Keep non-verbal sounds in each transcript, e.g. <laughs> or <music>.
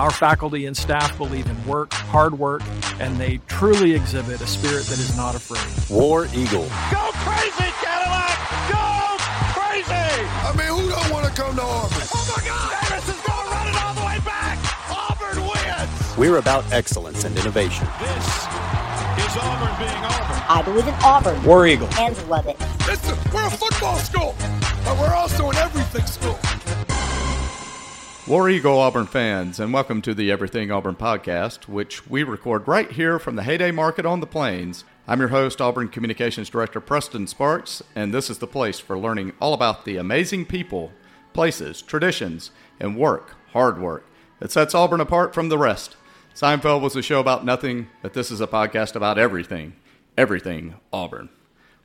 Our faculty and staff believe in work, hard work, and they truly exhibit a spirit that is not afraid. War Eagle. Go crazy, Cadillac! Go crazy! I mean, who don't want to come to Auburn? Oh my God! Davis is going to run it all the way back! Auburn wins! We're about excellence and innovation. This is Auburn being Auburn. I believe in Auburn. War Eagle. Fans love it. Listen, we're a football school, but we're also an everything school. War Eagle Auburn fans, and welcome to the Everything Auburn podcast, which we record right here from the Heyday Market on the Plains. I'm your host, Auburn Communications Director Preston Sparks, and this is the place for learning all about the amazing people, places, traditions, and work, hard work, that sets Auburn apart from the rest. Seinfeld was a show about nothing, but this is a podcast about everything, everything Auburn.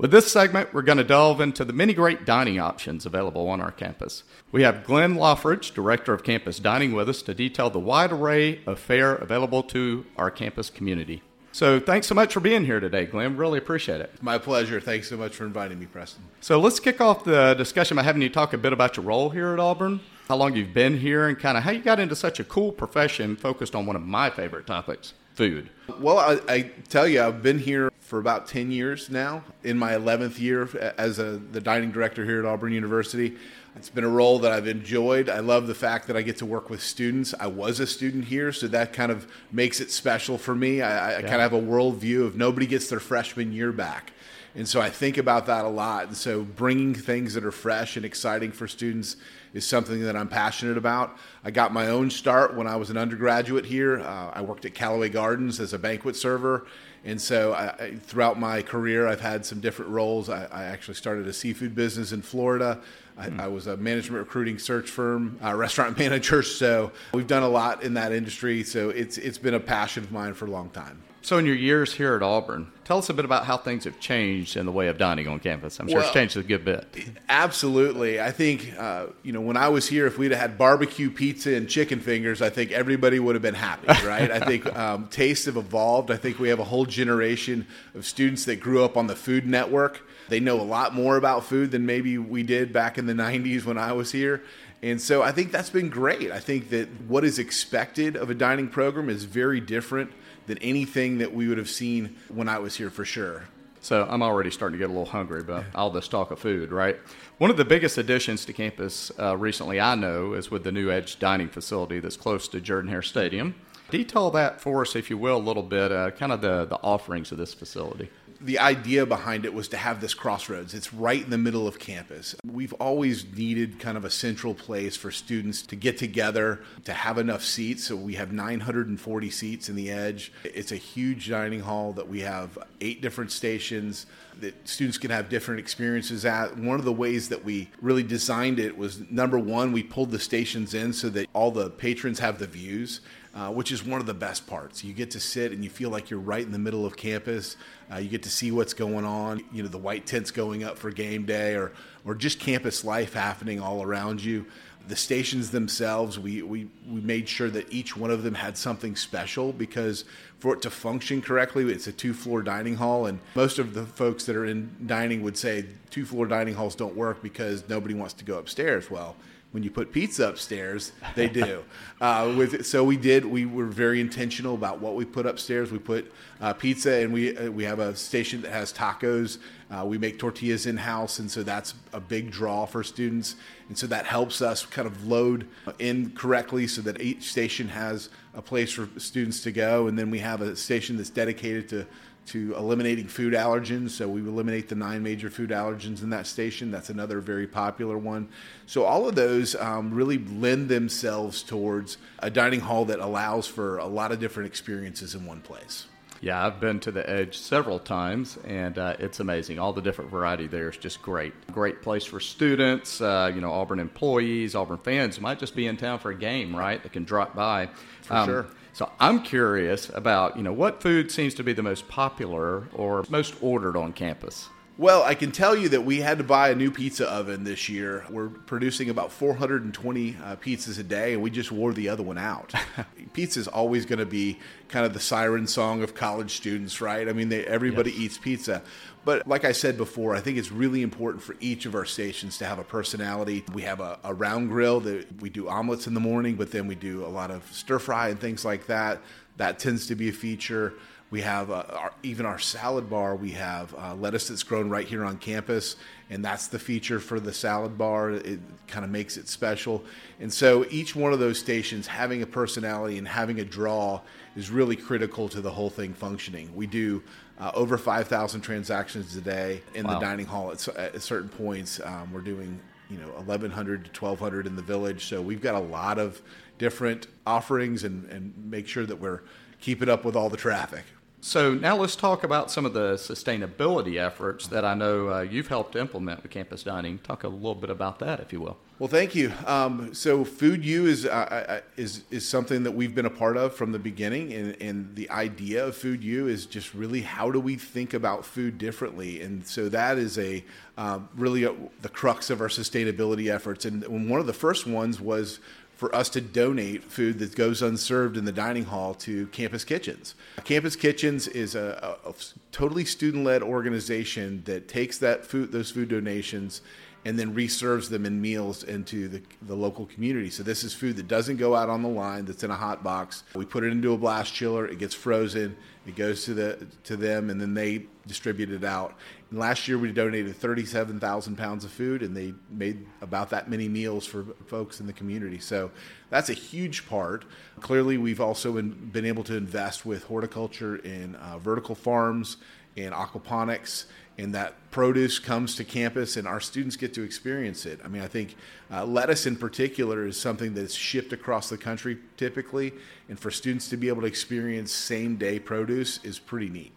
With this segment, we're going to delve into the many great dining options available on our campus. We have Glenn Loughridge, Director of Campus Dining, with us to detail the wide array of fare available to our campus community. So, thanks so much for being here today, Glenn. Really appreciate it. My pleasure. Thanks so much for inviting me, Preston. So, let's kick off the discussion by having you talk a bit about your role here at Auburn, how long you've been here, and kind of how you got into such a cool profession focused on one of my favorite topics food. Well, I, I tell you, I've been here for about 10 years now, in my 11th year as a, the dining director here at Auburn University. It's been a role that I've enjoyed. I love the fact that I get to work with students. I was a student here, so that kind of makes it special for me. I, I yeah. kind of have a worldview of nobody gets their freshman year back. And so I think about that a lot. And so bringing things that are fresh and exciting for students is something that I'm passionate about. I got my own start when I was an undergraduate here. Uh, I worked at Callaway Gardens as a banquet server. And so I, throughout my career, I've had some different roles. I, I actually started a seafood business in Florida. I, mm. I was a management recruiting search firm, uh, restaurant <laughs> manager. So we've done a lot in that industry. So it's, it's been a passion of mine for a long time. So, in your years here at Auburn, tell us a bit about how things have changed in the way of dining on campus. I'm sure well, it's changed a good bit. Absolutely. I think, uh, you know, when I was here, if we'd have had barbecue pizza and chicken fingers, I think everybody would have been happy, right? I think <laughs> um, tastes have evolved. I think we have a whole generation of students that grew up on the Food Network. They know a lot more about food than maybe we did back in the 90s when I was here. And so I think that's been great. I think that what is expected of a dining program is very different than anything that we would have seen when I was here for sure. So I'm already starting to get a little hungry but all this talk of food, right? One of the biggest additions to campus uh, recently, I know, is with the new Edge dining facility that's close to Jordan Hare Stadium. Detail that for us, if you will, a little bit, uh, kind of the, the offerings of this facility the idea behind it was to have this crossroads. It's right in the middle of campus. We've always needed kind of a central place for students to get together, to have enough seats. So we have 940 seats in the edge. It's a huge dining hall that we have eight different stations that students can have different experiences at. One of the ways that we really designed it was number one, we pulled the stations in so that all the patrons have the views uh, which is one of the best parts. You get to sit and you feel like you're right in the middle of campus. Uh, you get to see what's going on. You know, the white tents going up for game day, or or just campus life happening all around you. The stations themselves, we, we, we made sure that each one of them had something special because for it to function correctly, it's a two floor dining hall. And most of the folks that are in dining would say two floor dining halls don't work because nobody wants to go upstairs. Well, when you put pizza upstairs, they do. <laughs> uh, with so we did. We were very intentional about what we put upstairs. We put uh, pizza, and we uh, we have a station that has tacos. Uh, we make tortillas in house, and so that's a big draw for students. And so that helps us kind of load in correctly, so that each station has a place for students to go. And then we have a station that's dedicated to to eliminating food allergens. So we eliminate the nine major food allergens in that station. That's another very popular one. So all of those um, really lend themselves towards a dining hall that allows for a lot of different experiences in one place. Yeah, I've been to the Edge several times, and uh, it's amazing. All the different variety there is just great. Great place for students, uh, you know, Auburn employees, Auburn fans might just be in town for a game, right? They can drop by. For um, sure. So I'm curious about, you know, what food seems to be the most popular or most ordered on campus? Well, I can tell you that we had to buy a new pizza oven this year. We're producing about 420 uh, pizzas a day, and we just wore the other one out. <laughs> pizza is always going to be kind of the siren song of college students, right? I mean, they, everybody yes. eats pizza. But like I said before, I think it's really important for each of our stations to have a personality. We have a, a round grill that we do omelets in the morning, but then we do a lot of stir fry and things like that. That tends to be a feature. We have uh, our, even our salad bar. We have uh, lettuce that's grown right here on campus, and that's the feature for the salad bar. It kind of makes it special. And so each one of those stations having a personality and having a draw is really critical to the whole thing functioning. We do uh, over 5,000 transactions a day in wow. the dining hall at, at certain points. Um, we're doing you know 1100 to 1200 in the village so we've got a lot of different offerings and, and make sure that we're keeping up with all the traffic so now let's talk about some of the sustainability efforts that I know uh, you've helped implement with campus dining. Talk a little bit about that, if you will. Well, thank you. Um, so, Food U is uh, is is something that we've been a part of from the beginning, and, and the idea of Food U is just really how do we think about food differently, and so that is a um, really a, the crux of our sustainability efforts. And one of the first ones was for us to donate food that goes unserved in the dining hall to Campus Kitchens. Campus Kitchens is a, a, a totally student-led organization that takes that food, those food donations, and then reserves them in meals into the, the local community. So this is food that doesn't go out on the line, that's in a hot box. We put it into a blast chiller, it gets frozen, it goes to the to them, and then they distribute it out. And last year we donated 37,000 pounds of food, and they made about that many meals for folks in the community. So that's a huge part. Clearly, we've also been able to invest with horticulture in uh, vertical farms and aquaponics and that produce comes to campus and our students get to experience it. I mean, I think uh, lettuce in particular is something that's shipped across the country typically, and for students to be able to experience same day produce is pretty neat.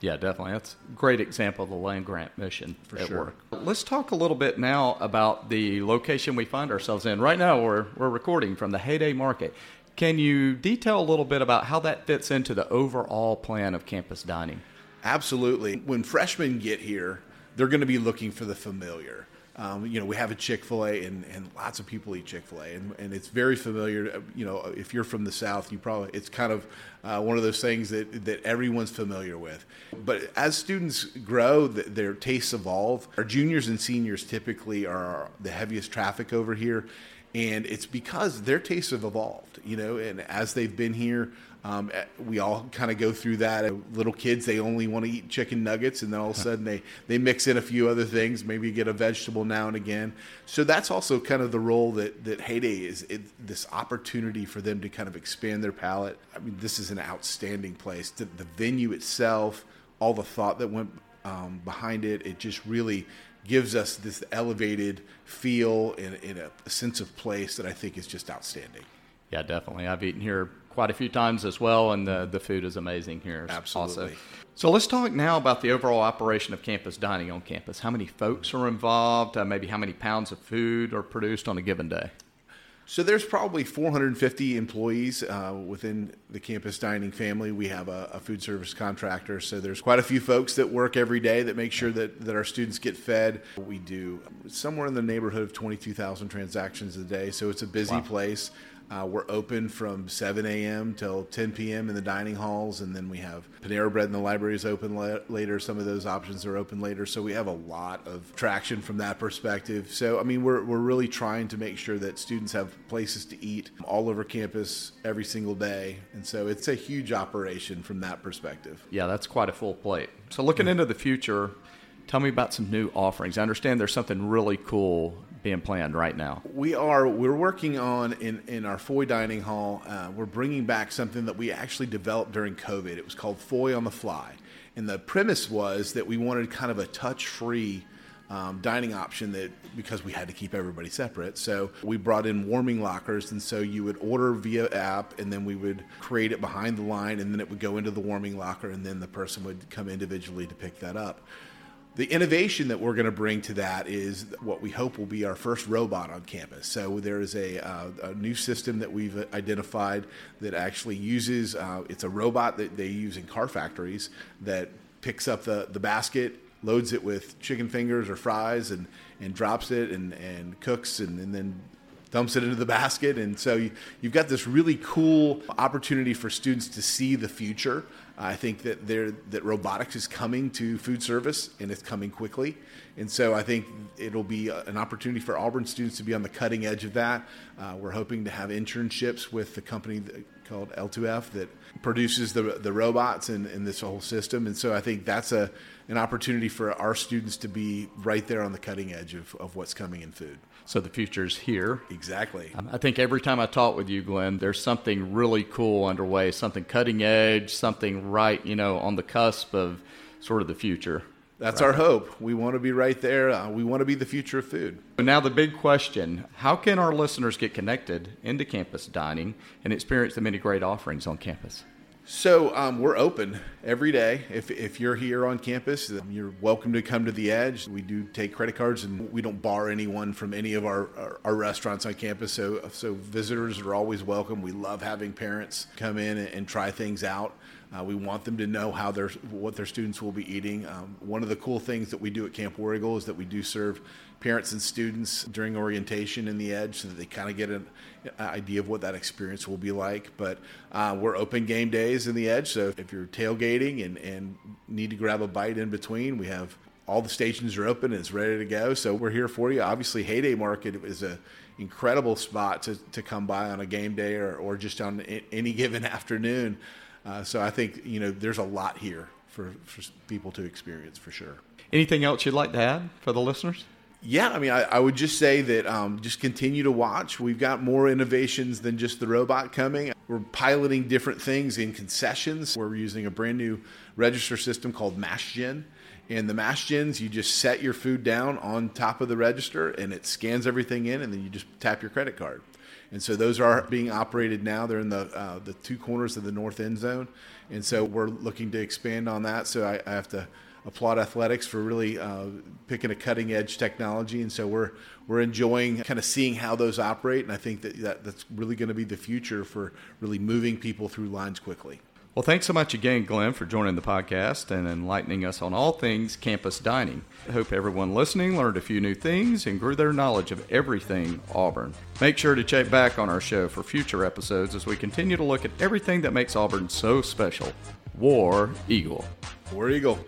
Yeah, definitely. That's a great example of the land grant mission for at sure. work. Let's talk a little bit now about the location we find ourselves in. Right now, we're, we're recording from the Heyday Market. Can you detail a little bit about how that fits into the overall plan of campus dining? Absolutely. When freshmen get here, they're going to be looking for the familiar. Um, you know, we have a Chick fil A, and, and lots of people eat Chick fil A, and, and it's very familiar. You know, if you're from the South, you probably, it's kind of uh, one of those things that, that everyone's familiar with. But as students grow, their tastes evolve. Our juniors and seniors typically are the heaviest traffic over here, and it's because their tastes have evolved, you know, and as they've been here, um, eh, we all kind of go through that. Little kids, they only want to eat chicken nuggets, and then all of a <laughs> sudden they, they mix in a few other things, maybe get a vegetable now and again. So that's also kind of the role that, that Heyday is it, this opportunity for them to kind of expand their palate. I mean, this is an outstanding place. The, the venue itself, all the thought that went um, behind it, it just really gives us this elevated feel and, and a, a sense of place that I think is just outstanding. Yeah, definitely. I've eaten here quite a few times as well, and the, the food is amazing here. Absolutely. Also. So let's talk now about the overall operation of campus dining on campus. How many folks are involved? Uh, maybe how many pounds of food are produced on a given day? So there's probably 450 employees uh, within the campus dining family. We have a, a, food service contractor, so there's quite a few folks that work every day that make sure that, that our students get fed. We do somewhere in the neighborhood of 22,000 transactions a day, so it's a busy wow. place. Uh, we're open from 7 a.m. till 10 p.m. in the dining halls, and then we have Panera Bread in the library is open la- later. Some of those options are open later, so we have a lot of traction from that perspective. So, I mean, we're, we're really trying to make sure that students have places to eat all over campus every single day, and so it's a huge operation from that perspective. Yeah, that's quite a full plate. So, looking into the future, tell me about some new offerings. I understand there's something really cool being planned right now? We are. We're working on in in our Foy dining hall. Uh, we're bringing back something that we actually developed during COVID. It was called Foy on the Fly, and the premise was that we wanted kind of a touch free. Um, dining option that because we had to keep everybody separate. So we brought in warming lockers, and so you would order via app, and then we would create it behind the line, and then it would go into the warming locker, and then the person would come individually to pick that up. The innovation that we're going to bring to that is what we hope will be our first robot on campus. So there is a, uh, a new system that we've identified that actually uses uh, it's a robot that they use in car factories that picks up the, the basket loads it with chicken fingers or fries and, and drops it and, and cooks and, and then dumps it into the basket. And so you, have got this really cool opportunity for students to see the future. I think that that robotics is coming to food service and it's coming quickly. And so I think it'll be an opportunity for Auburn students to be on the cutting edge of that. Uh, we're hoping to have internships with the company called L2F that produces the the robots and, and this whole system. And so I think that's a an opportunity for our students to be right there on the cutting edge of, of what's coming in food. So the future's here. Exactly. Um, I think every time I talk with you, Glenn, there's something really cool underway, something cutting edge, something right, you know, on the cusp of sort of the future. That's right. our hope. We want to be right there. Uh, we want to be the future of food. Now, the big question how can our listeners get connected into campus dining and experience the many great offerings on campus? So um, we're open every day. If, if you're here on campus, you're welcome to come to the Edge. We do take credit cards, and we don't bar anyone from any of our, our, our restaurants on campus. So so visitors are always welcome. We love having parents come in and, and try things out. Uh, we want them to know how their what their students will be eating. Um, one of the cool things that we do at Camp War Eagle is that we do serve parents and students during orientation in the Edge, so that they kind of get an idea of what that experience will be like. But uh, we're open game days in the Edge, so if you're tailgating and, and need to grab a bite in between, we have all the stations are open and it's ready to go. So we're here for you. Obviously, Heyday Market is a incredible spot to, to come by on a game day or, or just on any given <laughs> afternoon. Uh, so I think you know there's a lot here for, for people to experience for sure. Anything else you'd like to add for the listeners? Yeah, I mean, I, I would just say that um, just continue to watch. We've got more innovations than just the robot coming. We're piloting different things in concessions. We're using a brand new register system called Mashgin. And the Mashgins, you just set your food down on top of the register and it scans everything in, and then you just tap your credit card. And so those are being operated now. They're in the uh, the two corners of the north end zone, and so we're looking to expand on that. So I, I have to applaud athletics for really uh, picking a cutting edge technology, and so we're we're enjoying kind of seeing how those operate, and I think that, that that's really going to be the future for really moving people through lines quickly. Well, thanks so much again, Glenn, for joining the podcast and enlightening us on all things campus dining. I hope everyone listening learned a few new things and grew their knowledge of everything Auburn. Make sure to check back on our show for future episodes as we continue to look at everything that makes Auburn so special. War Eagle. War Eagle.